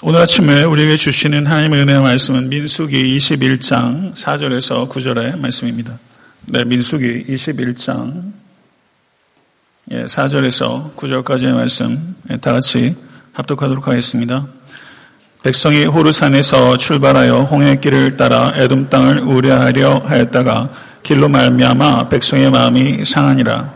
오늘 아침에 우리에게 주시는 하나님의 은혜의 말씀은 민수기 21장 4절에서 9절의 말씀입니다. 네, 민수기 21장 4절에서 9절까지의 말씀 다 같이 합독하도록 하겠습니다. 백성이 호르산에서 출발하여 홍해 길을 따라 에돔 땅을 우려하려 하였다가 길로 말미암아 백성의 마음이 상하니라.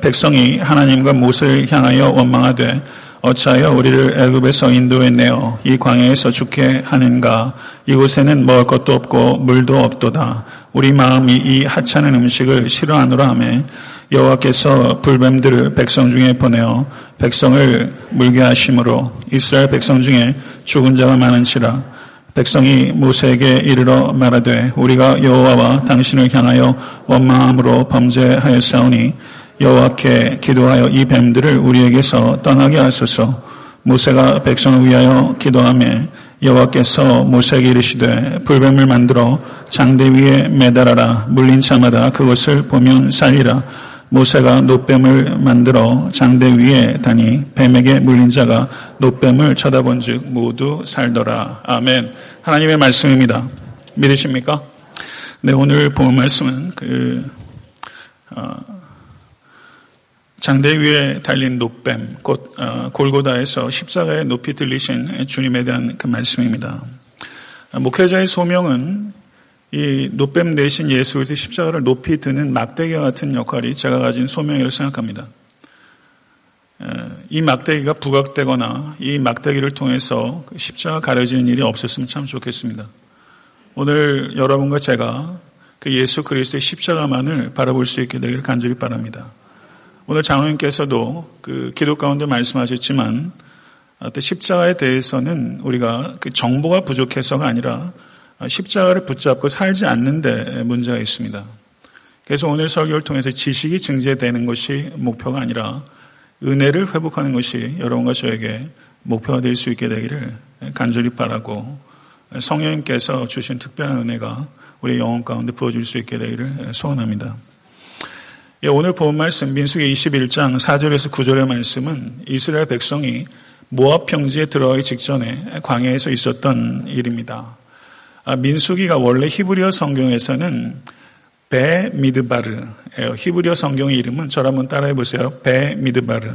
백성이 하나님과 모세를 향하여 원망하되 어찌하여 우리를 애굽에서 인도했네요. 이 광야에서 죽게 하는가? 이곳에는 먹을 것도 없고 물도 없도다. 우리 마음이 이 하찮은 음식을 싫어하노라 하며 여호와께서 불뱀들을 백성 중에 보내어 백성을 물게 하심으로 이스라엘 백성 중에 죽은 자가 많은지라 백성이 모세에게 이르러 말하되 우리가 여호와와 당신을 향하여 원망함으로 범죄하였사오니 여호와께 기도하여 이 뱀들을 우리에게서 떠나게 하소서. 모세가 백성을 위하여 기도하며 여호와께서 모세에게 이르시되 불뱀을 만들어 장대 위에 매달아라. 물린 자마다 그것을 보면 살리라. 모세가 노뱀을 만들어 장대 위에 다니 뱀에게 물린 자가 노뱀을 쳐다본즉 모두 살더라. 아멘. 하나님의 말씀입니다. 믿으십니까? 네 오늘 본 말씀은 그 어, 장대 위에 달린 노뱀, 곧 어, 골고다에서 십자가에 높이 들리신 주님에 대한 그 말씀입니다. 목회자의 소명은 이 노뱀 대신 예수 그리스도 십자가를 높이 드는 막대기와 같은 역할이 제가 가진 소명이라고 생각합니다. 이 막대기가 부각되거나 이 막대기를 통해서 그 십자가 가려지는 일이 없었으면 참 좋겠습니다. 오늘 여러분과 제가 그 예수 그리스도의 십자가만을 바라볼 수 있게 되기를 간절히 바랍니다. 오늘 장로님께서도 그 기도 가운데 말씀하셨지만 십자가에 대해서는 우리가 그 정보가 부족해서가 아니라 십자가를 붙잡고 살지 않는데 문제가 있습니다. 그래서 오늘 설교를 통해서 지식이 증제되는 것이 목표가 아니라 은혜를 회복하는 것이 여러분과 저에게 목표가 될 수 있게 되기를 간절히 바라고 성령님께서 주신 특별한 은혜가 우리 영혼 가운데 부어질 수 있게 되기를 소원합니다. 예, 오늘 본 말씀 민수기 21장 4절에서 9절의 말씀은 이스라엘 백성이 모압 평지에 들어가기 직전에 광야에서 있었던 일입니다. 아, 민수기가 원래 히브리어 성경에서는 베 미드바르예요. 히브리어 성경의 이름은 저를 한번 따라해 보세요. 베 미드바르.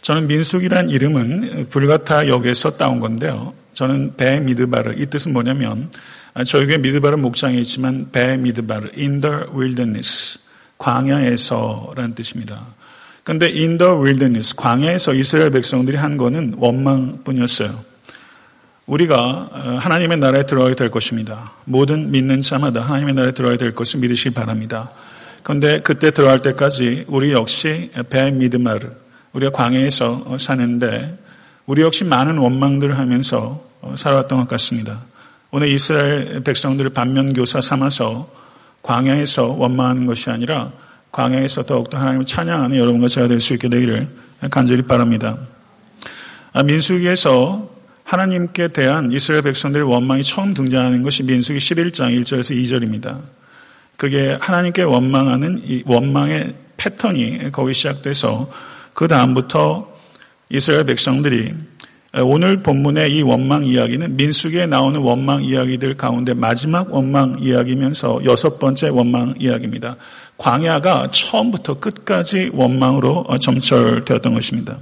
저는 민수기란 이름은 불가타 역에서 따온 건데요. 저는 베 미드바르 이 뜻은 뭐냐면 아, 저에게 미드바르 목장이 있지만 배 미드바르 in the wilderness 광야에서라는 뜻입니다. 그런데 in the wilderness 광야에서 이스라엘 백성들이 한 거는 원망뿐이었어요. 우리가 어, 하나님의 나라에 들어가게 될 것입니다. 모든 믿는 자마다 하나님의 나라에 들어가게 될 것을 믿으시기 바랍니다. 그런데 그때 들어갈 때까지 우리 역시 배 미드마르 우리가 광야에서 사는데 우리 역시 많은 원망들을 하면서 어, 살아왔던 것 같습니다. 오늘 이스라엘 백성들을 반면교사 삼아서 광야에서 원망하는 것이 아니라 광야에서 더욱더 하나님을 찬양하는 여러분과 제가 될 수 있게 되기를 간절히 바랍니다. 아, 민수기에서 하나님께 대한 이스라엘 백성들의 원망이 처음 등장하는 것이 민수기 11장 1절에서 2절입니다. 그게 하나님께 원망하는 이 원망의 패턴이 거기 시작돼서 그 다음부터 이스라엘 백성들이 오늘 본문의 이 원망 이야기는 민수기에 나오는 원망 이야기들 가운데 마지막 원망 이야기면서 여섯 번째 원망 이야기입니다. 광야가 처음부터 끝까지 원망으로 점철되었던 것입니다.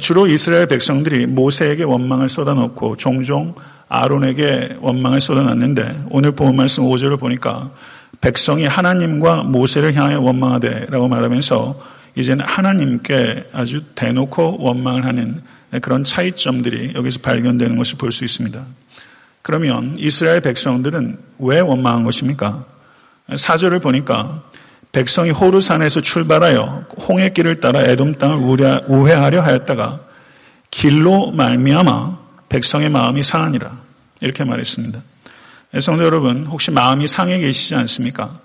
주로 이스라엘 백성들이 모세에게 원망을 쏟아놓고 종종 아론에게 원망을 쏟아놨는데 오늘 본 말씀 5절을 보니까 백성이 하나님과 모세를 향해 원망하되라고 말하면서 이제는 하나님께 아주 대놓고 원망을 하는 그런 차이점들이 여기서 발견되는 것을 볼 수 있습니다. 그러면 이스라엘 백성들은 왜 원망한 것입니까? 사절을 보니까 백성이 호르산에서 출발하여 홍해길을 따라 에돔 땅을 우회하려 하였다가 길로 말미암아 백성의 마음이 상하니라 이렇게 말했습니다. 성도 여러분 혹시 마음이 상해 계시지 않습니까?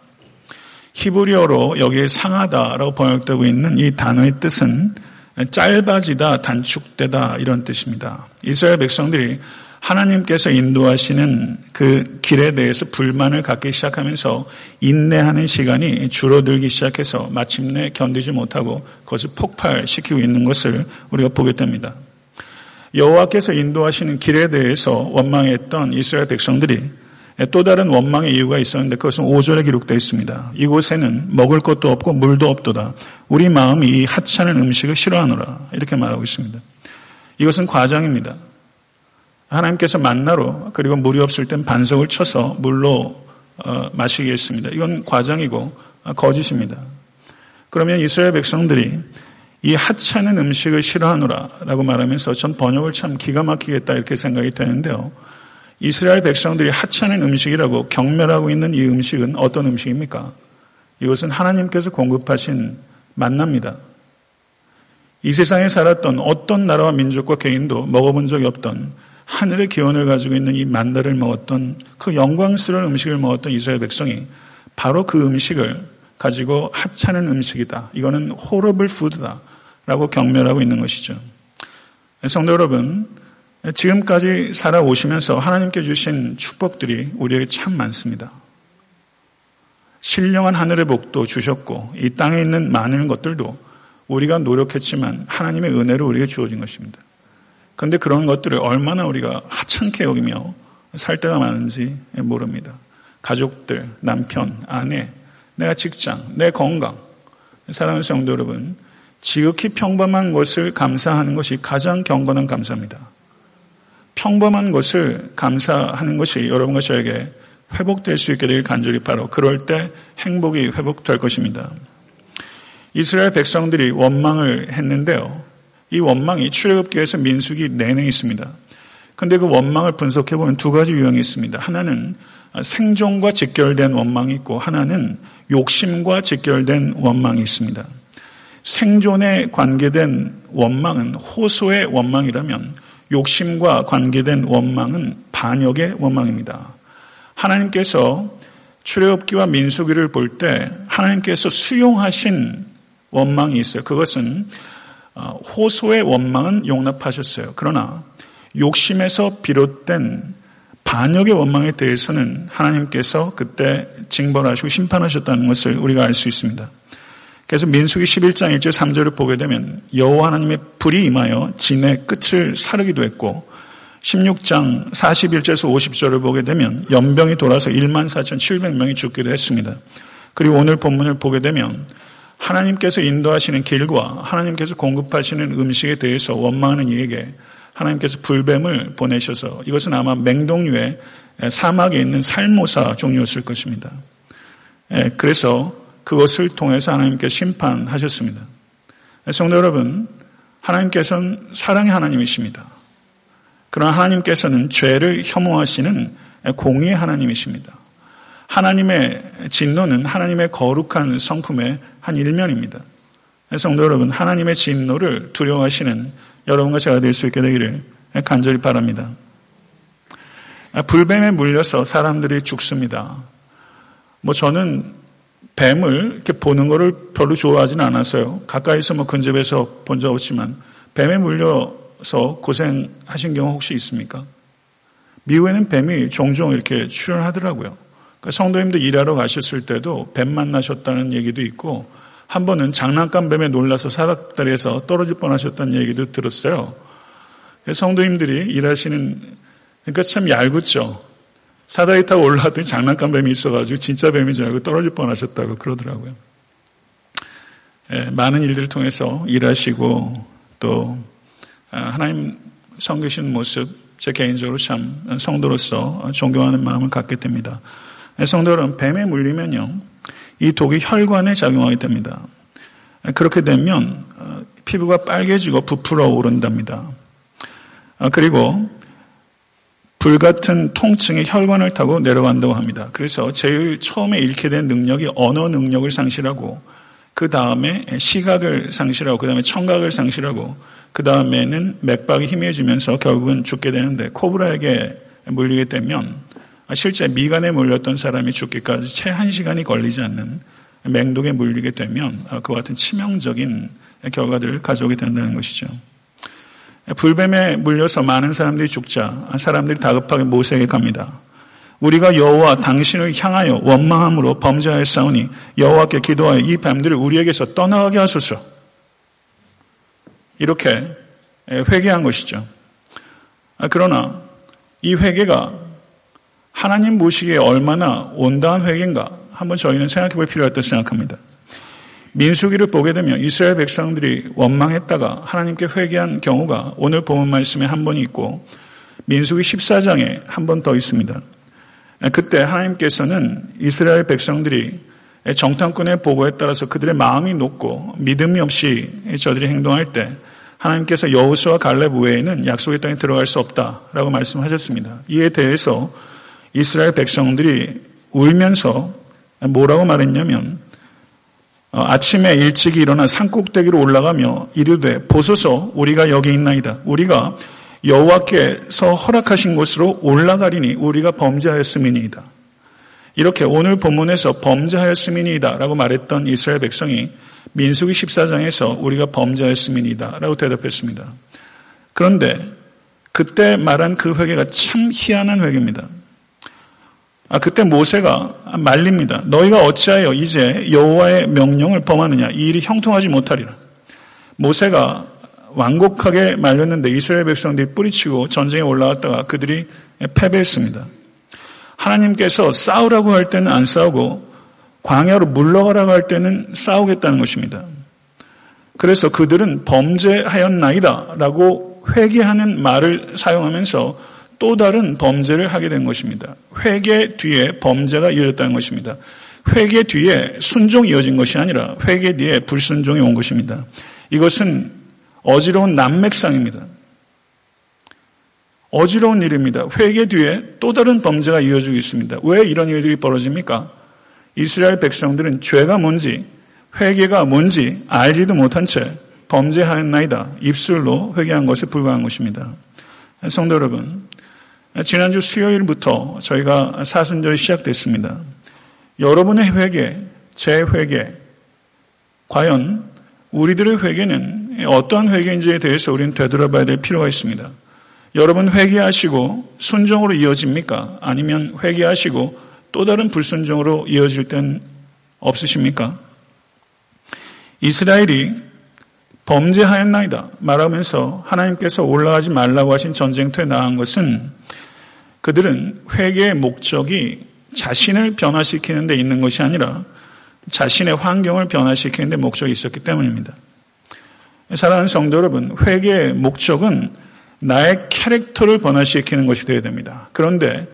히브리어로 여기에 상하다라고 번역되고 있는 이 단어의 뜻은 짧아지다, 단축되다 이런 뜻입니다. 이스라엘 백성들이 하나님께서 인도하시는 그 길에 대해서 불만을 갖기 시작하면서 인내하는 시간이 줄어들기 시작해서 마침내 견디지 못하고 그것을 폭발시키고 있는 것을 우리가 보게 됩니다. 여호와께서 인도하시는 길에 대해서 원망했던 이스라엘 백성들이 또 다른 원망의 이유가 있었는데 그것은 5절에 기록되어 있습니다. 이곳에는 먹을 것도 없고 물도 없도다. 우리 마음이 이 하찮은 음식을 싫어하노라. 이렇게 말하고 있습니다. 이것은 과장입니다. 하나님께서 만나로 그리고 물이 없을 땐 반석을 쳐서 물로 어, 마시게 했습니다. 이건 과장이고 거짓입니다. 그러면 이스라엘 백성들이 이 하찮은 음식을 싫어하노라 라고 말하면서 전 번역을 참 기가 막히겠다 이렇게 생각이 되는데요. 이스라엘 백성들이 하찮은 음식이라고 경멸하고 있는 이 음식은 어떤 음식입니까? 이것은 하나님께서 공급하신 만납니다. 이 세상에 살았던 어떤 나라와 민족과 개인도 먹어본 적이 없던 하늘의 기원을 가지고 있는 이 만나를 먹었던 그 영광스러운 음식을 먹었던 이스라엘 백성이 바로 그 음식을 가지고 하찮은 음식이다. 이거는 호러블 푸드다. 라고 경멸하고 있는 것이죠. 성도 여러분, 지금까지 살아오시면서 하나님께 주신 축복들이 우리에게 참 많습니다. 신령한 하늘의 복도 주셨고 이 땅에 있는 많은 것들도 우리가 노력했지만 하나님의 은혜로 우리에게 주어진 것입니다. 그런데 그런 것들을 얼마나 우리가 하찮게 여기며 살 때가 많은지 모릅니다. 가족들, 남편, 아내, 내가 직장, 내 건강. 사랑하는 성도 여러분, 지극히 평범한 것을 감사하는 것이 가장 경건한 감사입니다. 평범한 것을 감사하는 것이 여러분과 저에게 회복될 수 있게 되길 간절히 바로 그럴 때 행복이 회복될 것입니다. 이스라엘 백성들이 원망을 했는데요. 이 원망이 출애굽기에서 민수기 내내 있습니다. 근데 그 원망을 분석해 보면 두 가지 유형이 있습니다. 하나는 생존과 직결된 원망이 있고 하나는 욕심과 직결된 원망이 있습니다. 생존에 관계된 원망은 호소의 원망이라면 욕심과 관계된 원망은 반역의 원망입니다. 하나님께서 출애굽기와 민수기를 볼 때 하나님께서 수용하신 원망이 있어요. 그것은 어, 호소의 원망은 용납하셨어요. 그러나 욕심에서 비롯된 반역의 원망에 대해서는 하나님께서 그때 징벌하시고 심판하셨다는 것을 우리가 알 수 있습니다. 그래서 민수기 11장 1절 3절을 보게 되면 여호와 하나님의 불이 임하여 진의 끝을 사르기도 했고 16장 41절에서 50절을 보게 되면 연병이 돌아서 1만 4,700명이 죽기도 했습니다. 그리고 오늘 본문을 보게 되면 하나님께서 인도하시는 길과 하나님께서 공급하시는 음식에 대해서 원망하는 이에게 하나님께서 불뱀을 보내셔서 이것은 아마 맹동류의 사막에 있는 살모사 종류였을 것입니다. 예, 그래서 그것을 통해서 하나님께 심판하셨습니다. 성도 여러분, 하나님께서는 사랑의 하나님이십니다. 그러나 하나님께서는 죄를 혐오하시는 공의의 하나님이십니다. 하나님의 진노는 하나님의 거룩한 성품의 한 일면입니다. 성도 여러분, 하나님의 진노를 두려워하시는 여러분과 제가 될 수 있게 되기를 간절히 바랍니다. 불뱀에 물려서 사람들이 죽습니다. 뭐 저는 뱀을 이렇게 보는 것을 별로 좋아하지는 않았어요. 가까이서 뭐 근접해서 본 적 없지만 뱀에 물려서 고생하신 경우 혹시 있습니까? 미국에는 뱀이 종종 이렇게 출연하더라고요. 그러니까 성도님들 일하러 가셨을 때도 뱀 만나셨다는 얘기도 있고 한 번은 장난감 뱀에 놀라서 사닥다리에서 떨어질 뻔하셨다는 얘기도 들었어요. 성도님들이 일하시는 그러니까 참 얄궂죠. 사다리 타고 올라왔더니 장난감 뱀이 있어가지고 진짜 뱀인 줄 알고 떨어질 뻔하셨다고 그러더라고요. 예, 많은 일들을 통해서 일하시고 또 아, 하나님 섬기신 모습 제 개인적으로 참 성도로서 존경하는 마음을 갖게 됩니다. 예, 성도 여러분 뱀에 물리면요 이 독이 혈관에 작용하게 됩니다. 예, 그렇게 되면 어, 피부가 빨개지고 부풀어 오른답니다. 아, 그리고 불같은 통증의 혈관을 타고 내려간다고 합니다. 그래서 제일 처음에 잃게 된 능력이 언어 능력을 상실하고 그 다음에 시각을 상실하고 그 다음에 청각을 상실하고 그 다음에는 맥박이 희미해지면서 결국은 죽게 되는데 코브라에게 물리게 되면 실제 미간에 물렸던 사람이 죽기까지 채 한 시간이 걸리지 않는 맹독에 물리게 되면 그와 같은 치명적인 결과들을 가져오게 된다는 것이죠. 불뱀에 물려서 많은 사람들이 죽자 사람들이 다급하게 모세에게 갑니다. 우리가 여호와 당신을 향하여 원망함으로 범죄하였사오니 여호와께 기도하여 이 뱀들을 우리에게서 떠나가게 하소서. 이렇게 회개한 것이죠. 아, 그러나 이 회개가 하나님 보시기에 얼마나 온당한 회개인가 한번 저희는 생각해 볼 필요가 있다고 생각합니다. 민수기를 보게 되면 이스라엘 백성들이 원망했다가 하나님께 회개한 경우가 오늘 본문 말씀에 한 번 있고 민수기 14장에 한 번 더 있습니다. 그때 하나님께서는 이스라엘 백성들이 정탐꾼의 보고에 따라서 그들의 마음이 높고 믿음이 없이 저들이 행동할 때 하나님께서 여호수와 갈렙 외에는 약속의 땅에 들어갈 수 없다라고 말씀하셨습니다. 이에 대해서 이스라엘 백성들이 울면서 뭐라고 말했냐면 어, 아침에 일찍 일어나 산꼭대기로 올라가며 이르되 보소서 우리가 여기 있나이다. 우리가 여호와께서 허락하신 곳으로 올라가리니 우리가 범죄하였음이니이다. 이렇게 오늘 본문에서 범죄하였음이니이다 라고 말했던 이스라엘 백성이 민수기 14장에서 우리가 범죄하였음이니이다 라고 대답했습니다. 그런데 그때 말한 그 회개가 참 희한한 회개입니다. 아, 그때 모세가 말립니다. 너희가 어찌하여 이제 여호와의 명령을 범하느냐? 이 일이 형통하지 못하리라. 모세가 완곡하게 말렸는데 이스라엘 백성들이 뿌리치고 전쟁에 올라갔다가 그들이 패배했습니다. 하나님께서 싸우라고 할 때는 안 싸우고 광야로 물러가라고 할 때는 싸우겠다는 것입니다. 그래서 그들은 범죄하였나이다 라고 회개하는 말을 사용하면서 또 다른 범죄를 하게 된 것입니다. 회개 뒤에 범죄가 이어졌다는 것입니다. 회개 뒤에 순종이 이어진 것이 아니라 회개 뒤에 불순종이 온 것입니다. 이것은 어지러운 난맥상입니다. 어지러운 일입니다. 회개 뒤에 또 다른 범죄가 이어지고 있습니다. 왜 이런 일들이 벌어집니까? 이스라엘 백성들은 죄가 뭔지, 회개가 뭔지 알지도 못한 채 범죄하였나이다. 입술로 회개한 것에 불과한 것입니다. 성도 여러분, 지난주 수요일부터 저희가 사순절이 시작됐습니다. 여러분의 회개, 제 회개, 과연 우리들의 회개는 어떠한 회개인지에 대해서 우리는 되돌아봐야 될 필요가 있습니다. 여러분 회개하시고 순종으로 이어집니까? 아니면 회개하시고 또 다른 불순종으로 이어질 땐 없으십니까? 이스라엘이 범죄하였나이다 말하면서 하나님께서 올라가지 말라고 하신 전쟁터에 나간 것은 그들은 회개의 목적이 자신을 변화시키는 데 있는 것이 아니라 자신의 환경을 변화시키는 데 목적이 있었기 때문입니다. 사랑하는 성도 여러분, 회개의 목적은 나의 캐릭터를 변화시키는 것이 되어야 됩니다. 그런데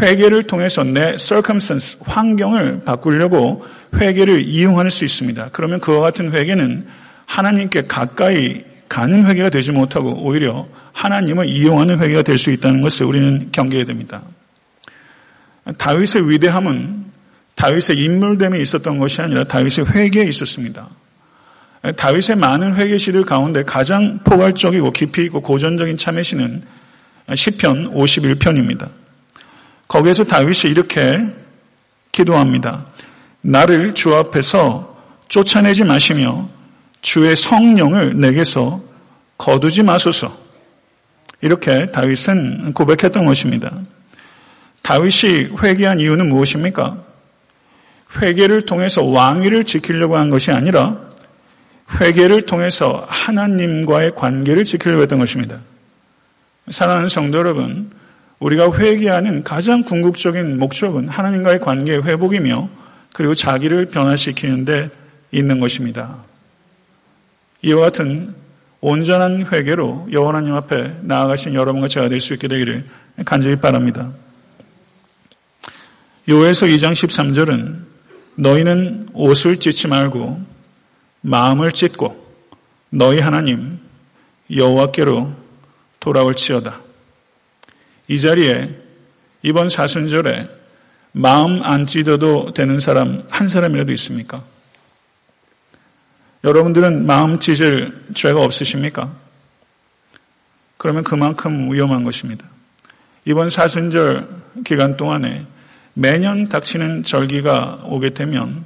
회개를 통해서 내 circumstance, 환경을 바꾸려고 회개를 이용할 수 있습니다. 그러면 그와 같은 회개는 하나님께 가까이 가는 회개가 되지 못하고 오히려 하나님을 이용하는 회개가 될 수 있다는 것을 우리는 경계해야 됩니다. 다윗의 위대함은 다윗의 인물됨에 있었던 것이 아니라 다윗의 회개에 있었습니다. 다윗의 많은 회개 시들 가운데 가장 포괄적이고 깊이 있고 고전적인 참회 시는 시편 51편입니다. 거기에서 다윗이 이렇게 기도합니다. 나를 주 앞에서 쫓아내지 마시며 주의 성령을 내게서 거두지 마소서. 이렇게 다윗은 고백했던 것입니다. 다윗이 회개한 이유는 무엇입니까? 회개를 통해서 왕위를 지키려고 한 것이 아니라 회개를 통해서 하나님과의 관계를 지키려고 했던 것입니다. 사랑하는 성도 여러분, 우리가 회개하는 가장 궁극적인 목적은 하나님과의 관계의 회복이며 그리고 자기를 변화시키는 데 있는 것입니다. 이와 같은 온전한 회개로 여호와 하나님 앞에 나아가신 여러분과 제가 될 수 있게 되기를 간절히 바랍니다. 요에서 2장 13절은 너희는 옷을 찢지 말고 마음을 찢고 너희 하나님 여호와께로 돌아올지어다. 이 자리에 이번 사순절에 마음 안 찢어도 되는 사람 한 사람이라도 있습니까? 여러분들은 마음 찢을 죄가 없으십니까? 그러면 그만큼 위험한 것입니다. 이번 사순절 기간 동안에 매년 닥치는 절기가 오게 되면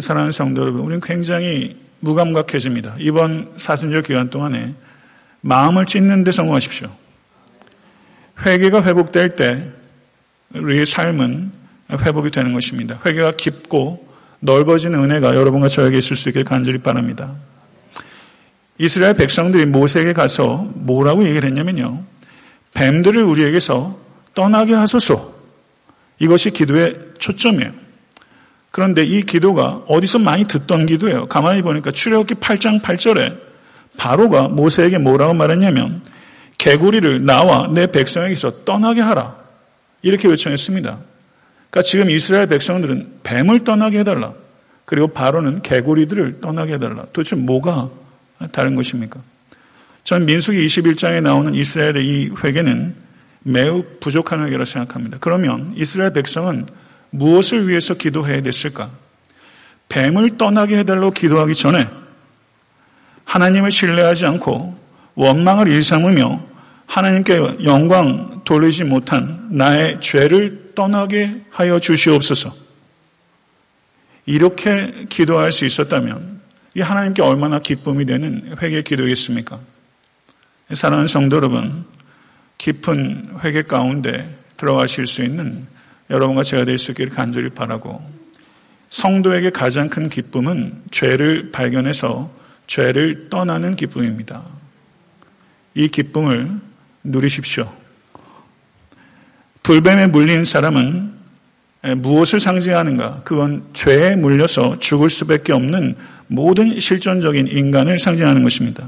사랑하는 성도 여러분, 우리는 굉장히 무감각해집니다. 이번 사순절 기간 동안에 마음을 찢는 데 성공하십시오. 회개가 회복될 때 우리의 삶은 회복이 되는 것입니다. 회개가 깊고 넓어진 은혜가 여러분과 저에게 있을 수 있길 간절히 바랍니다. 이스라엘 백성들이 모세에게 가서 뭐라고 얘기를 했냐면요. 뱀들을 우리에게서 떠나게 하소서. 이것이 기도의 초점이에요. 그런데 이 기도가 어디서 많이 듣던 기도예요. 가만히 보니까 출애굽기 8장 8절에 바로가 모세에게 뭐라고 말했냐면 개구리를 나와 내 백성에게서 떠나게 하라. 이렇게 요청했습니다. 그러니까 지금 이스라엘 백성들은 뱀을 떠나게 해달라. 그리고 바로는 개구리들을 떠나게 해달라. 도대체 뭐가 다른 것입니까? 저는 민수기 21장에 나오는 이스라엘의 이 회개는 매우 부족한 회개라 생각합니다. 그러면 이스라엘 백성은 무엇을 위해서 기도해야 됐을까? 뱀을 떠나게 해달라고 기도하기 전에 하나님을 신뢰하지 않고 원망을 일삼으며 하나님께 영광 돌리지 못한 나의 죄를 떠나게 하여 주시옵소서. 이렇게 기도할 수 있었다면 이 하나님께 얼마나 기쁨이 되는 회개 기도겠습니까? 사랑하는 성도 여러분, 깊은 회개 가운데 들어가실 수 있는 여러분과 제가 될 수 있기를 간절히 바라고 성도에게 가장 큰 기쁨은 죄를 발견해서 죄를 떠나는 기쁨입니다. 이 기쁨을 누리십시오. 불뱀에 물린 사람은 무엇을 상징하는가? 그건 죄에 물려서 죽을 수밖에 없는 모든 실존적인 인간을 상징하는 것입니다.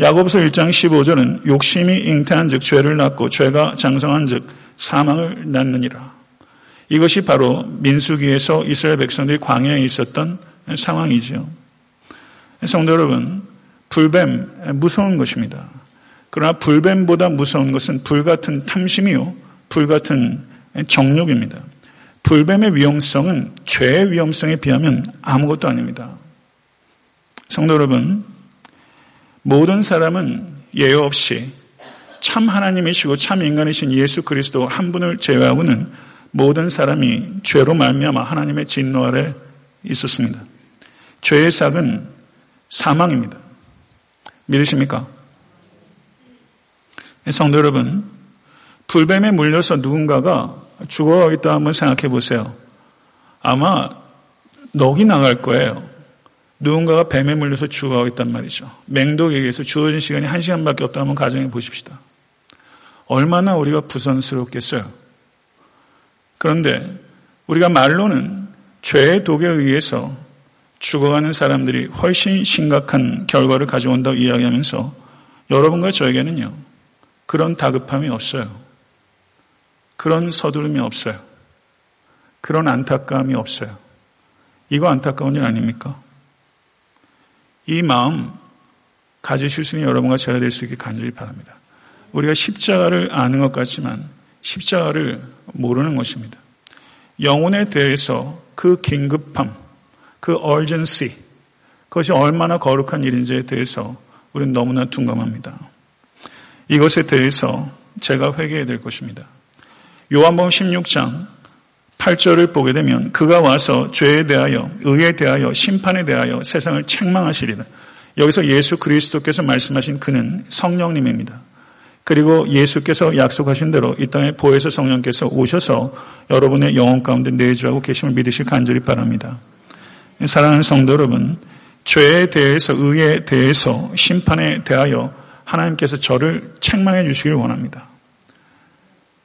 야고보서 1장 15절은 욕심이 잉태한 즉 죄를 낳고 죄가 장성한 즉 사망을 낳느니라. 이것이 바로 민수기에서 이스라엘 백성들이 광야에 있었던 상황이지요. 성도 여러분, 불뱀 무서운 것입니다. 그러나 불뱀보다 무서운 것은 불 같은 탐심이요, 불같은 정욕입니다. 불뱀의 위험성은 죄의 위험성에 비하면 아무것도 아닙니다. 성도 여러분, 모든 사람은 예외 없이 참 하나님이시고 참 인간이신 예수 그리스도 한 분을 제외하고는 모든 사람이 죄로 말미암아 하나님의 진노 아래 있었습니다. 죄의 삭은 사망입니다. 믿으십니까? 성도 여러분, 불뱀에 물려서 누군가가 죽어가겠다 한번 생각해 보세요. 아마 넋이 나갈 거예요. 누군가가 뱀에 물려서 죽어가겠단 말이죠. 맹독에 의해서 주어진 시간이 한 시간밖에 없다 면 가정해 보십시다. 얼마나 우리가 부선스럽겠어요. 그런데 우리가 말로는 죄의 독에 의해서 죽어가는 사람들이 훨씬 심각한 결과를 가져온다고 이야기하면서 여러분과 저에게는요, 그런 다급함이 없어요. 그런 서두름이 없어요. 그런 안타까움이 없어요. 이거 안타까운 일 아닙니까? 이 마음 가지실 수 있는 여러분과 제가 될 수 있게 간절히 바랍니다. 우리가 십자가를 아는 것 같지만 십자가를 모르는 것입니다. 영혼에 대해서 그 긴급함, 그 urgency, 그것이 얼마나 거룩한 일인지에 대해서 우리는 너무나 둔감합니다. 이것에 대해서 제가 회개해야 될 것입니다. 요한복음 16장 8절을 보게 되면 그가 와서 죄에 대하여 의에 대하여 심판에 대하여 세상을 책망하시리라. 여기서 예수 그리스도께서 말씀하신 그는 성령님입니다. 그리고 예수께서 약속하신 대로 이 땅에 보혜사 성령께서 오셔서 여러분의 영혼 가운데 내주하고 계심을 믿으실 간절히 바랍니다. 사랑하는 성도 여러분, 죄에 대해서 의에 대해서 심판에 대하여 하나님께서 저를 책망해 주시길 원합니다.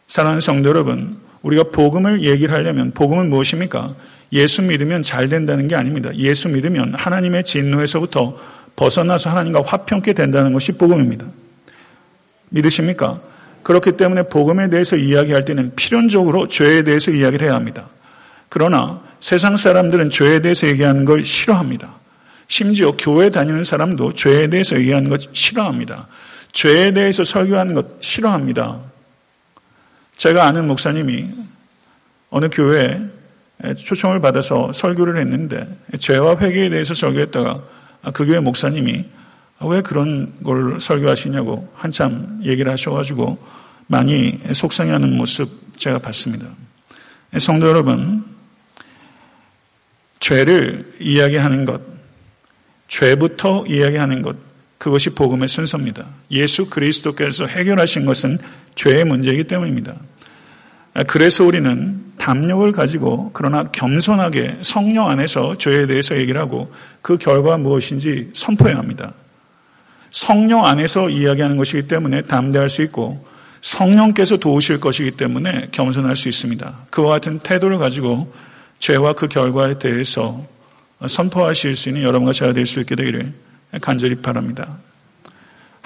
사랑하는 성도 여러분, 우리가 복음을 얘기를 하려면 복음은 무엇입니까? 예수 믿으면 잘 된다는 게 아닙니다. 예수 믿으면 하나님의 진노에서부터 벗어나서 하나님과 화평케 된다는 것이 복음입니다. 믿으십니까? 그렇기 때문에 복음에 대해서 이야기할 때는 필연적으로 죄에 대해서 이야기를 해야 합니다. 그러나 세상 사람들은 죄에 대해서 얘기하는 걸 싫어합니다. 심지어 교회 다니는 사람도 죄에 대해서 얘기하는 것 싫어합니다. 죄에 대해서 설교하는 것 싫어합니다. 제가 아는 목사님이 어느 교회에 초청을 받아서 설교를 했는데 죄와 회개에 대해서 설교했다가 그 교회 목사님이 왜 그런 걸 설교하시냐고 한참 얘기를 하셔가지고 많이 속상해하는 모습 제가 봤습니다. 성도 여러분, 죄를 이야기하는 것, 죄부터 이야기하는 것, 그것이 복음의 순서입니다. 예수 그리스도께서 해결하신 것은 죄의 문제이기 때문입니다. 그래서 우리는 담력을 가지고 그러나 겸손하게 성령 안에서 죄에 대해서 얘기를 하고 그 결과가 무엇인지 선포해야 합니다. 성령 안에서 이야기하는 것이기 때문에 담대할 수 있고 성령께서 도우실 것이기 때문에 겸손할 수 있습니다. 그와 같은 태도를 가지고 죄와 그 결과에 대해서 선포하실 수 있는 여러분과 제가 될 수 있게 되기를 간절히 바랍니다.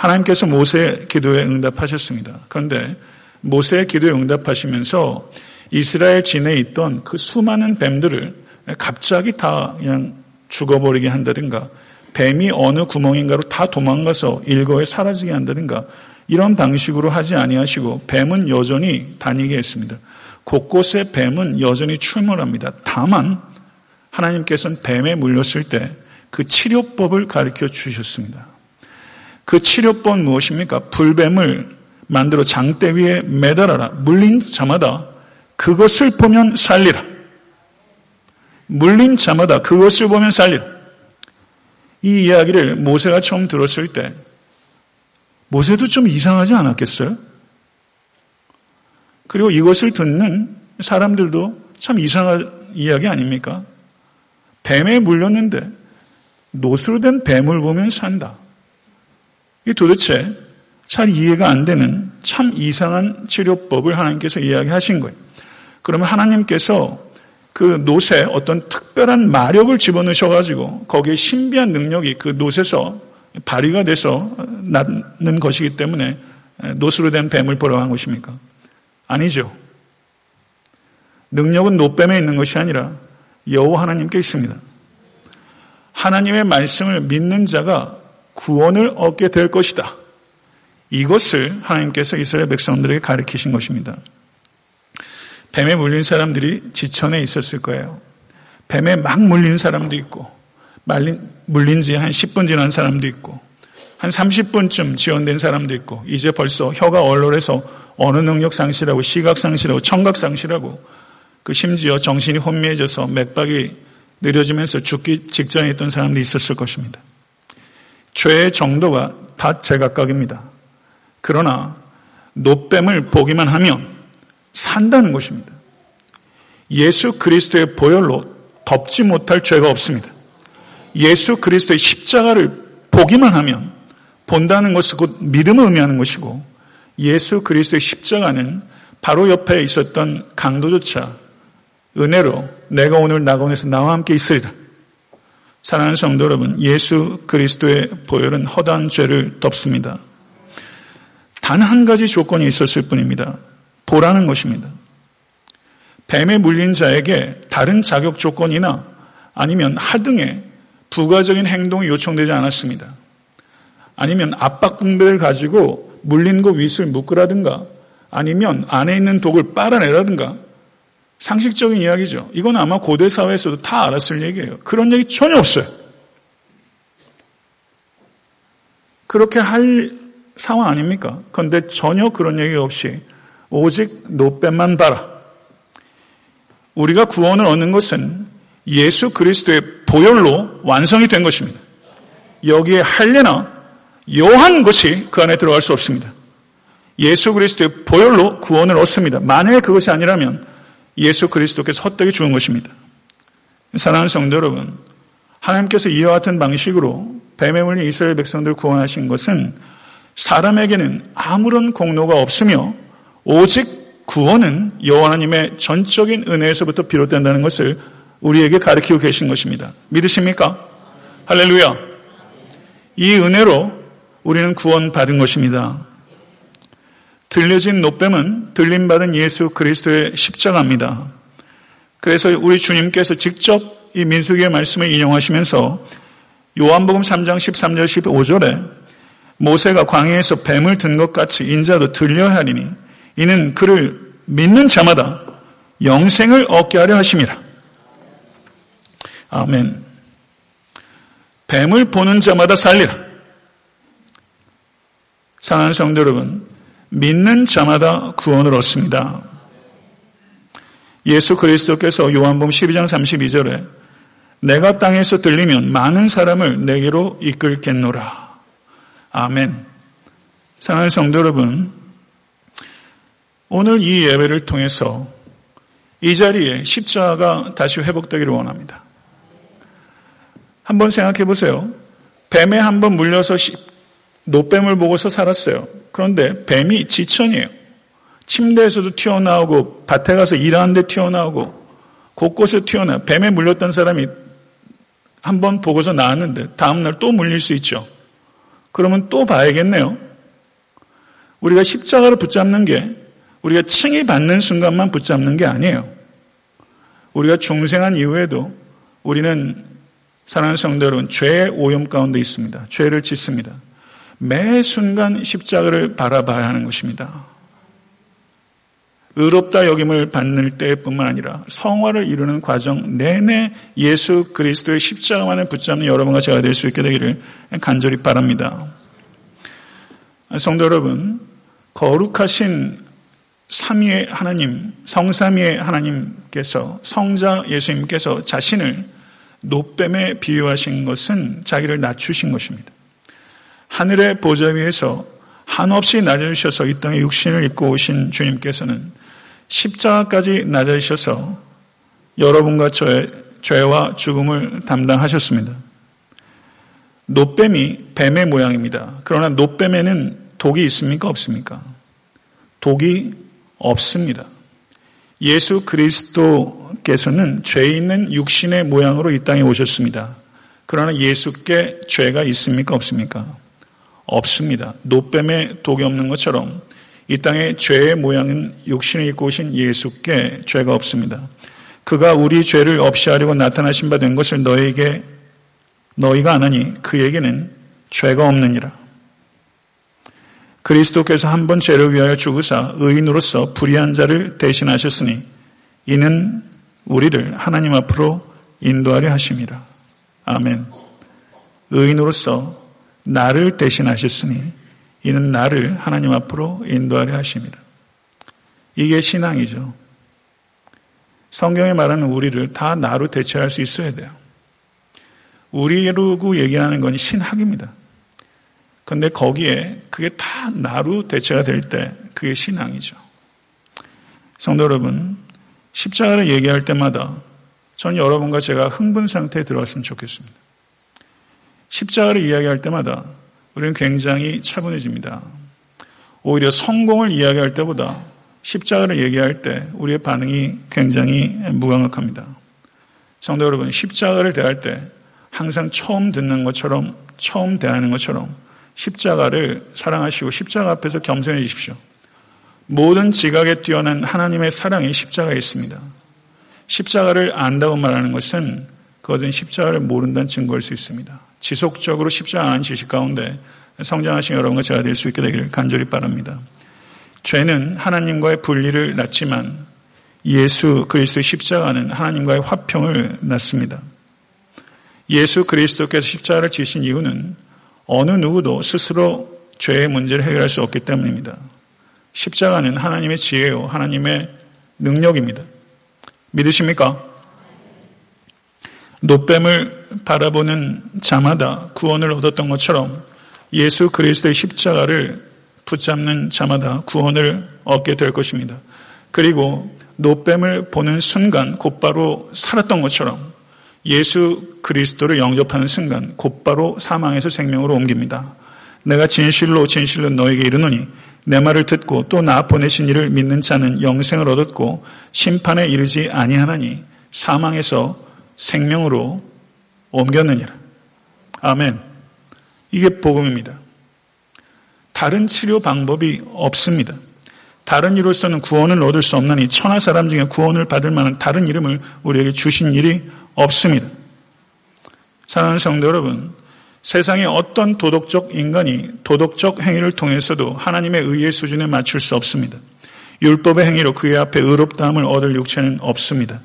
하나님께서 모세의 기도에 응답하셨습니다. 그런데 모세의 기도에 응답하시면서 이스라엘 진에 있던 그 수많은 뱀들을 갑자기 다 그냥 죽어버리게 한다든가 뱀이 어느 구멍인가로 다 도망가서 일거에 사라지게 한다든가 이런 방식으로 하지 아니하시고 뱀은 여전히 다니게 했습니다. 곳곳에 뱀은 여전히 출몰합니다. 다만 하나님께서는 뱀에 물렸을 때 그 치료법을 가르쳐 주셨습니다. 그 치료법은 무엇입니까? 불뱀을 만들어 장대 위에 매달아라. 물린 자마다 그것을 보면 살리라. 물린 자마다 그것을 보면 살리라. 이 이야기를 모세가 처음 들었을 때 모세도 좀 이상하지 않았겠어요? 그리고 이것을 듣는 사람들도 참 이상한 이야기 아닙니까? 뱀에 물렸는데 노수로 된 뱀을 보면 산다. 이 도대체 잘 이해가 안 되는 참 이상한 치료법을 하나님께서 이야기하신 거예요. 그러면 하나님께서 그 노새 어떤 특별한 마력을 집어넣으셔가지고 거기에 신비한 능력이 그 노새서 발휘가 돼서 낳는 것이기 때문에 노수로 된 뱀을 보러 간 것입니까? 아니죠. 능력은 노뱀에 있는 것이 아니라 여호와 하나님께 있습니다. 하나님의 말씀을 믿는 자가 구원을 얻게 될 것이다. 이것을 하나님께서 이스라엘 백성들에게 가르치신 것입니다. 뱀에 물린 사람들이 지천에 있었을 거예요. 뱀에 막 물린 사람도 있고, 말린, 물린 지 한 10분 지난 사람도 있고, 한 30분쯤 지원된 사람도 있고, 이제 벌써 혀가 얼얼해서 어느 능력 상실하고, 시각 상실하고, 청각 상실하고, 그 심지어 정신이 혼미해져서 맥박이 느려지면서 죽기 직전에 있던 사람도 있었을 것입니다. 죄의 정도가 다 제각각입니다. 그러나 노뱀을 보기만 하면 산다는 것입니다. 예수 그리스도의 보혈로 덮지 못할 죄가 없습니다. 예수 그리스도의 십자가를 보기만 하면 본다는 것은 곧 믿음을 의미하는 것이고 예수 그리스도의 십자가는 바로 옆에 있었던 강도조차 은혜로 내가 오늘 나곤에서 나와 함께 있으리라. 사랑하는 성도 여러분, 예수 그리스도의 보혈은 허다한 죄를 덮습니다. 단 한 가지 조건이 있었을 뿐입니다. 보라는 것입니다. 뱀에 물린 자에게 다른 자격 조건이나 아니면 하등의 부가적인 행동이 요청되지 않았습니다. 아니면 압박 분배를 가지고 물린 거 윗을 묶으라든가 아니면 안에 있는 독을 빨아내라든가 상식적인 이야기죠. 이건 아마 고대 사회에서도 다 알았을 얘기예요. 그런 얘기 전혀 없어요. 그렇게 할 상황 아닙니까? 그런데 전혀 그런 얘기 없이 오직 노뱀만 봐라. 우리가 구원을 얻는 것은 예수 그리스도의 보혈로 완성이 된 것입니다. 여기에 할례나 요한 것이 그 안에 들어갈 수 없습니다. 예수 그리스도의 보혈로 구원을 얻습니다. 만약에 그것이 아니라면 예수 그리스도께서 헛되게 죽은 것입니다. 사랑하는 성도 여러분, 하나님께서 이와 같은 방식으로 뱀에 물린 이스라엘 백성들을 구원하신 것은 사람에게는 아무런 공로가 없으며 오직 구원은 여호와님의 전적인 은혜에서부터 비롯된다는 것을 우리에게 가르치고 계신 것입니다. 믿으십니까? 할렐루야. 이 은혜로 우리는 구원받은 것입니다. 들려진 노뱀은 들림받은 예수 그리스도의 십자가입니다. 그래서 우리 주님께서 직접 이 민수기의 말씀을 인용하시면서 요한복음 3장 13절 15절에 모세가 광야에서 뱀을 든 것 같이 인자도 들려야 하리니 이는 그를 믿는 자마다 영생을 얻게 하려 하심이라. 아멘. 뱀을 보는 자마다 살리라. 사랑하는 성도 여러분, 믿는 자마다 구원을 얻습니다. 예수 그리스도께서 요한복음 12장 32절에 내가 땅에서 들리면 많은 사람을 내게로 이끌겠노라. 아멘. 사랑하는 성도 여러분, 오늘 이 예배를 통해서 이 자리에 십자가 다시 회복되기를 원합니다. 한번 생각해 보세요. 뱀에 한번 물려서 노뱀을 보고서 살았어요. 그런데 뱀이 지천이에요. 침대에서도 튀어나오고 밭에 가서 일하는데 튀어나오고 곳곳에 튀어나 뱀에 물렸던 사람이 한 번 보고서 나왔는데 다음날 또 물릴 수 있죠. 그러면 또 봐야겠네요. 우리가 십자가를 붙잡는 게 우리가 칭이 받는 순간만 붙잡는 게 아니에요. 우리가 중생한 이후에도 우리는 사랑하는 성도 여러분 죄의 오염 가운데 있습니다. 죄를 짓습니다. 매 순간 십자가를 바라봐야 하는 것입니다. 의롭다 여김을 받는 때뿐만 아니라 성화를 이루는 과정 내내 예수 그리스도의 십자가만을 붙잡는 여러분과 제가 될 수 있게 되기를 간절히 바랍니다. 성도 여러분, 거룩하신 삼위의 하나님, 성삼위의 하나님께서 성자 예수님께서 자신을 노뱀에 비유하신 것은 자기를 낮추신 것입니다. 하늘의 보좌 위에서 한없이 낮아주셔서 이 땅에 육신을 입고 오신 주님께서는 십자가까지 낮아주셔서 여러분과 저의 죄와 죽음을 담당하셨습니다. 노뱀이 뱀의 모양입니다. 그러나 노뱀에는 독이 있습니까? 없습니까? 독이 없습니다. 예수 그리스도께서는 죄 있는 육신의 모양으로 이 땅에 오셨습니다. 그러나 예수께 죄가 있습니까? 없습니까? 없습니다. 노뱀에 독이 없는 것처럼 이 땅에 죄의 모양은 육신을 입고 오신 예수께 죄가 없습니다. 그가 우리 죄를 없이 하려고 나타나신 바 된 것을 너에게 너희가 안 하니 그에게는 죄가 없느니라. 그리스도께서 한 번 죄를 위하여 죽으사 의인으로서 불의한 자를 대신하셨으니 이는 우리를 하나님 앞으로 인도하려 하심이라. 아멘. 의인으로서 나를 대신하셨으니 이는 나를 하나님 앞으로 인도하려 하심이라. 이게 신앙이죠. 성경에 말하는 우리를 다 나로 대체할 수 있어야 돼요. 우리로 얘기하는 건 신학입니다. 그런데 거기에 그게 다 나로 대체가 될 때 그게 신앙이죠. 성도 여러분, 십자가를 얘기할 때마다 전 여러분과 제가 흥분 상태에 들어갔으면 좋겠습니다. 십자가를 이야기할 때마다 우리는 굉장히 차분해집니다. 오히려 성공을 이야기할 때보다 십자가를 얘기할 때 우리의 반응이 굉장히 무감각합니다. 성도 여러분, 십자가를 대할 때 항상 처음 듣는 것처럼 처음 대하는 것처럼 십자가를 사랑하시고 십자가 앞에서 겸손해지십시오. 모든 지각에 뛰어난 하나님의 사랑이 십자가에 있습니다. 십자가를 안다고 말하는 것은 그것은 십자가를 모른다는 증거일 수 있습니다. 지속적으로 십자가 안 지식 가운데 성장하신 여러분과 제가 될 수 있게 되기를 간절히 바랍니다. 죄는 하나님과의 분리를 낳지만 예수 그리스도의 십자가는 하나님과의 화평을 낳습니다. 예수 그리스도께서 십자가를 지신 이유는 어느 누구도 스스로 죄의 문제를 해결할 수 없기 때문입니다. 십자가는 하나님의 지혜요, 하나님의 능력입니다. 믿으십니까? 노뱀을 바라보는 자마다 구원을 얻었던 것처럼 예수 그리스도의 십자가를 붙잡는 자마다 구원을 얻게 될 것입니다. 그리고 노뱀을 보는 순간 곧바로 살았던 것처럼 예수 그리스도를 영접하는 순간 곧바로 사망에서 생명으로 옮깁니다. 내가 진실로 진실로 너에게 이르노니 내 말을 듣고 또 나 보내신 이를 믿는 자는 영생을 얻었고 심판에 이르지 아니하나니 사망에서 생명으로 옮겼느니라. 아멘. 이게 복음입니다. 다른 치료 방법이 없습니다. 다른 이로서는 구원을 얻을 수 없나니 천하 사람 중에 구원을 받을 만한 다른 이름을 우리에게 주신 일이 없습니다. 사랑하는 성도 여러분, 세상의 어떤 도덕적 인간이 도덕적 행위를 통해서도 하나님의 의의 수준에 맞출 수 없습니다. 율법의 행위로 그의 앞에 의롭다함을 얻을 육체는 없습니다.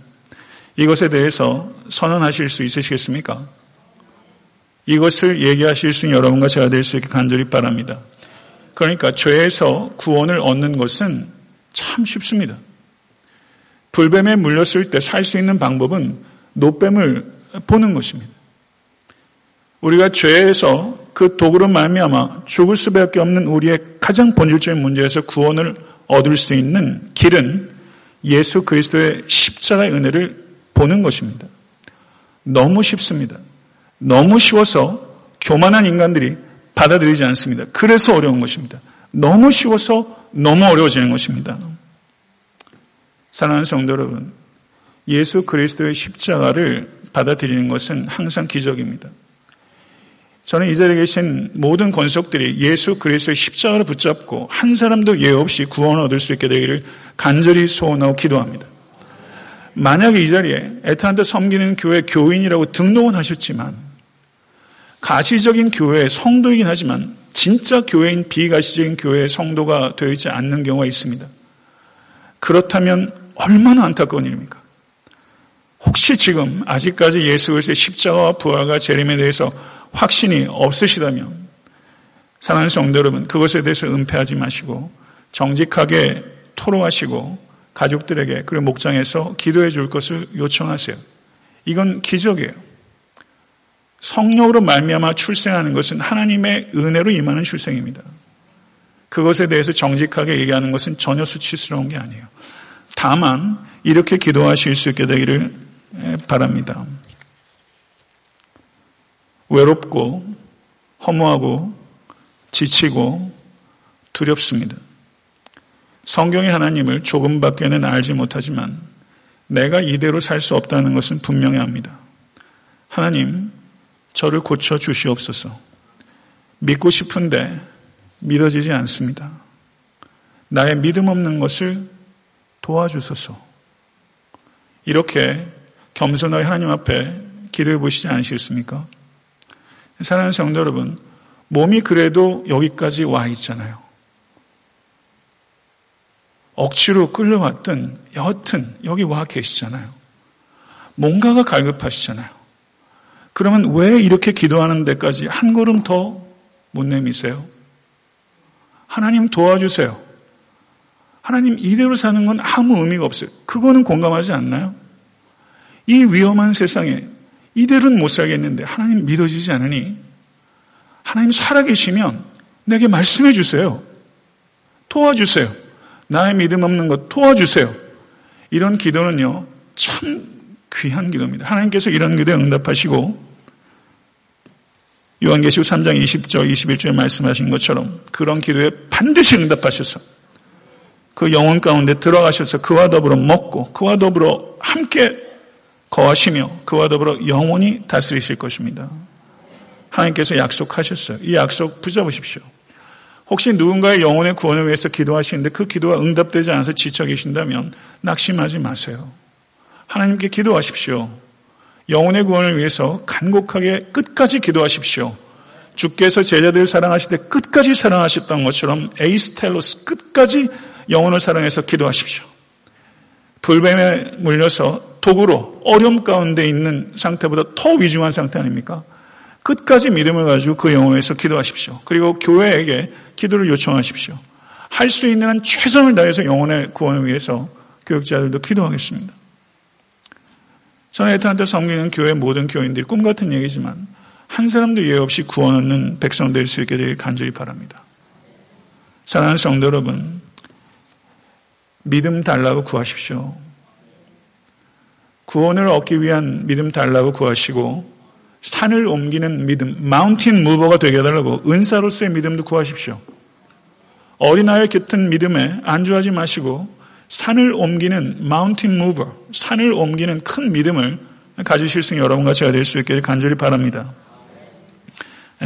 이것에 대해서 선언하실 수 있으시겠습니까? 이것을 얘기하실 수 있는 여러분과 제가 될 수 있게 간절히 바랍니다. 그러니까 죄에서 구원을 얻는 것은 참 쉽습니다. 불뱀에 물렸을 때 살 수 있는 방법은 노뱀을 보는 것입니다. 우리가 죄에서 그 도구로 말미암아 죽을 수밖에 없는 우리의 가장 본질적인 문제에서 구원을 얻을 수 있는 길은 예수 그리스도의 십자가의 은혜를 보는 것입니다. 너무 쉽습니다. 너무 쉬워서 교만한 인간들이 받아들이지 않습니다. 그래서 어려운 것입니다. 너무 쉬워서 너무 어려워지는 것입니다. 사랑하는 성도 여러분, 예수 그리스도의 십자가를 받아들이는 것은 항상 기적입니다. 저는 이 자리에 계신 모든 권속들이 예수 그리스도의 십자가를 붙잡고 한 사람도 예 없이 구원을 얻을 수 있게 되기를 간절히 소원하고 기도합니다. 만약에 이 자리에 에탄한테 섬기는 교회 교인이라고 등록은 하셨지만 가시적인 교회의 성도이긴 하지만 진짜 교회인 비가시적인 교회의 성도가 되어 있지 않는 경우가 있습니다. 그렇다면 얼마나 안타까운 일입니까? 혹시 지금 아직까지 예수 그리스도의 십자가와 부활과 재림에 대해서 확신이 없으시다면 사랑하는 성도 여러분 그것에 대해서 은폐하지 마시고 정직하게 토로하시고 가족들에게 그리고 목장에서 기도해 줄 것을 요청하세요. 이건 기적이에요. 성령으로 말미암아 출생하는 것은 하나님의 은혜로 임하는 출생입니다. 그것에 대해서 정직하게 얘기하는 것은 전혀 수치스러운 게 아니에요. 다만 이렇게 기도하실 수 있게 되기를 바랍니다. 외롭고 허무하고 지치고 두렵습니다. 성경의 하나님을 조금밖에는 알지 못하지만 내가 이대로 살 수 없다는 것은 분명히 합니다. 하나님, 저를 고쳐 주시옵소서. 믿고 싶은데 믿어지지 않습니다. 나의 믿음 없는 것을 도와주소서. 이렇게 겸손하게 하나님 앞에 기도해 보시지 않으셨습니까? 사랑하는 성도 여러분, 몸이 그래도 여기까지 와 있잖아요. 억지로 끌려왔든 여하튼 여기 와 계시잖아요. 뭔가가 갈급하시잖아요. 그러면 왜 이렇게 기도하는 데까지 한 걸음 더 못 내미세요? 하나님 도와주세요. 하나님 이대로 사는 건 아무 의미가 없어요. 그거는 공감하지 않나요? 이 위험한 세상에 이대로는 못 살겠는데 하나님 믿어지지 않으니 하나님 살아계시면 내게 말씀해 주세요. 도와주세요. 나의 믿음 없는 것 도와주세요. 이런 기도는요, 참 귀한 기도입니다. 하나님께서 이런 기도에 응답하시고, 요한계시록 3장 20절, 21절에 말씀하신 것처럼 그런 기도에 반드시 응답하셔서 그 영혼 가운데 들어가셔서 그와 더불어 먹고 그와 더불어 함께 거하시며 그와 더불어 영원히 다스리실 것입니다. 하나님께서 약속하셨어요. 이 약속 붙잡으십시오. 혹시 누군가의 영혼의 구원을 위해서 기도하시는데 그 기도가 응답되지 않아서 지쳐 계신다면 낙심하지 마세요. 하나님께 기도하십시오. 영혼의 구원을 위해서 간곡하게 끝까지 기도하십시오. 주께서 제자들을 사랑하실 때 끝까지 사랑하셨던 것처럼 에이스텔로스 끝까지 영혼을 사랑해서 기도하십시오. 불뱀에 물려서 도구로 어려움 가운데 있는 상태보다 더 위중한 상태 아닙니까? 끝까지 믿음을 가지고 그 영혼에서 기도하십시오. 그리고 교회에게 기도를 요청하십시오. 할 수 있는 한 최선을 다해서 영혼의 구원을 위해서 교육자들도 기도하겠습니다. 저는 에트한테 섬기는 교회 모든 교인들이 꿈 같은 얘기지만 한 사람도 예외 없이 구원 얻는 백성 될 수 있게 되길 간절히 바랍니다. 사랑하는 성도 여러분, 믿음 달라고 구하십시오. 구원을 얻기 위한 믿음 달라고 구하시고 산을 옮기는 믿음, 마운틴 무버가 되게 해달라고 은사로서의 믿음도 구하십시오. 어린아이 같은 믿음에 안주하지 마시고 산을 옮기는 마운틴 무버, 산을 옮기는 큰 믿음을 가지실 수 있는 여러분과 제가 될 수 있기를 간절히 바랍니다.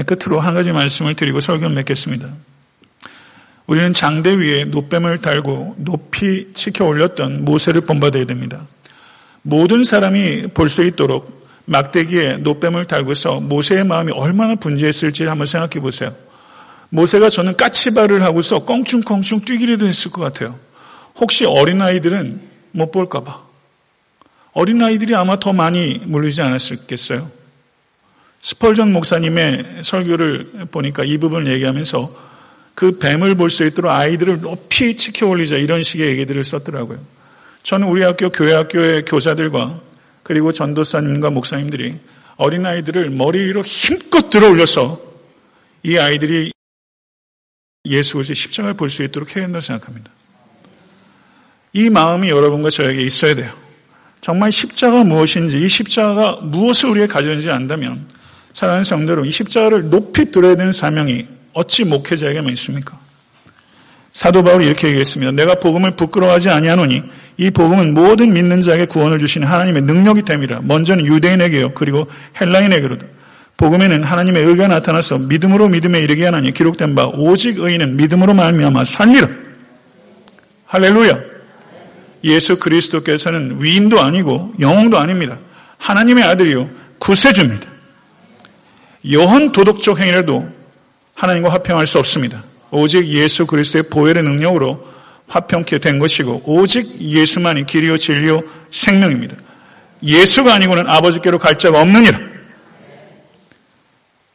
끝으로 한 가지 말씀을 드리고 설교 맺겠습니다. 우리는 장대 위에 노뱀을 달고 높이 치켜 올렸던 모세를 본받아야 됩니다. 모든 사람이 볼 수 있도록 막대기에 노뱀을 달고서 모세의 마음이 얼마나 분주했을지 한번 생각해 보세요. 모세가 저는 까치발을 하고서 껑충껑충 뛰기라도 했을 것 같아요. 혹시 어린아이들은 못 볼까봐. 어린아이들이 아마 더 많이 몰리지 않았겠어요. 스펄전 목사님의 설교를 보니까 이 부분을 얘기하면서 그 뱀을 볼 수 있도록 아이들을 높이 치켜 올리자 이런 식의 얘기들을 썼더라고요. 저는 우리 학교 교회 학교의 교사들과 그리고 전도사님과 목사님들이 어린아이들을 머리 위로 힘껏 들어 올려서 이 아이들이 예수 그리스도의 십자가를 볼 수 있도록 해야 된다고 생각합니다. 이 마음이 여러분과 저에게 있어야 돼요. 정말 십자가 무엇인지, 이 십자가가 무엇을 우리에게 가져는지 안다면, 사랑하는 성도 여러분, 이 십자가를 높이 들어야 되는 사명이 어찌 목회자에게만 있습니까? 사도 바울이 이렇게 얘기했습니다. 내가 복음을 부끄러워하지 아니하노니 이 복음은 모든 믿는 자에게 구원을 주시는 하나님의 능력이 됨이라. 먼저는 유대인에게요. 그리고 헬라인에게로도. 복음에는 하나님의 의가 나타나서 믿음으로 믿음에 이르게 하나니 기록된 바 오직 의인은 믿음으로 말미암아 살리라. 할렐루야. 예수 그리스도께서는 위인도 아니고 영웅도 아닙니다. 하나님의 아들이요 구세주입니다. 여헌 도덕적 행위라도 하나님과 화평할 수 없습니다. 오직 예수 그리스도의 보혈의 능력으로 화평케 된 것이고 오직 예수만이 길이요 진리요 생명입니다. 예수가 아니고는 아버지께로 갈 자가 없느니라.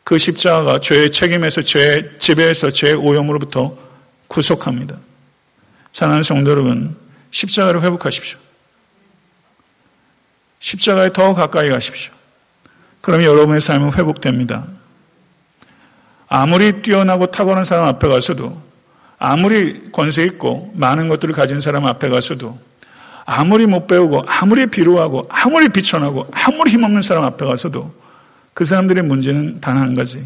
그 십자가가 죄의 책임에서 죄의 지배에서 죄의 오염으로부터 구속합니다. 사랑하는 성도 여러분, 십자가를 회복하십시오. 십자가에 더 가까이 가십시오. 그러면 여러분의 삶은 회복됩니다. 아무리 뛰어나고 탁월한 사람 앞에 가서도 아무리 권세 있고 많은 것들을 가진 사람 앞에 가서도 아무리 못 배우고 아무리 비루하고 아무리 비천하고 아무리 힘없는 사람 앞에 가서도 그 사람들의 문제는 단 한 가지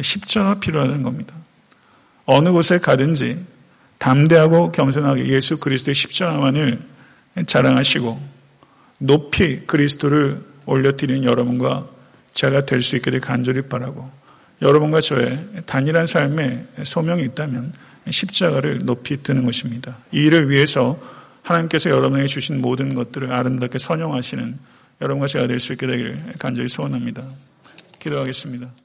십자가 필요하다는 겁니다. 어느 곳에 가든지 담대하고 겸손하게 예수 그리스도의 십자가만을 자랑하시고 높이 그리스도를 올려드리는 여러분과 제가 될 수 있게 되 간절히 바라고 여러분과 저의 단일한 삶에 소명이 있다면 십자가를 높이 드는 것입니다. 이 일을 위해서 하나님께서 여러분에게 주신 모든 것들을 아름답게 선용하시는 여러분과 제가 될 수 있게 되기를 간절히 소원합니다. 기도하겠습니다.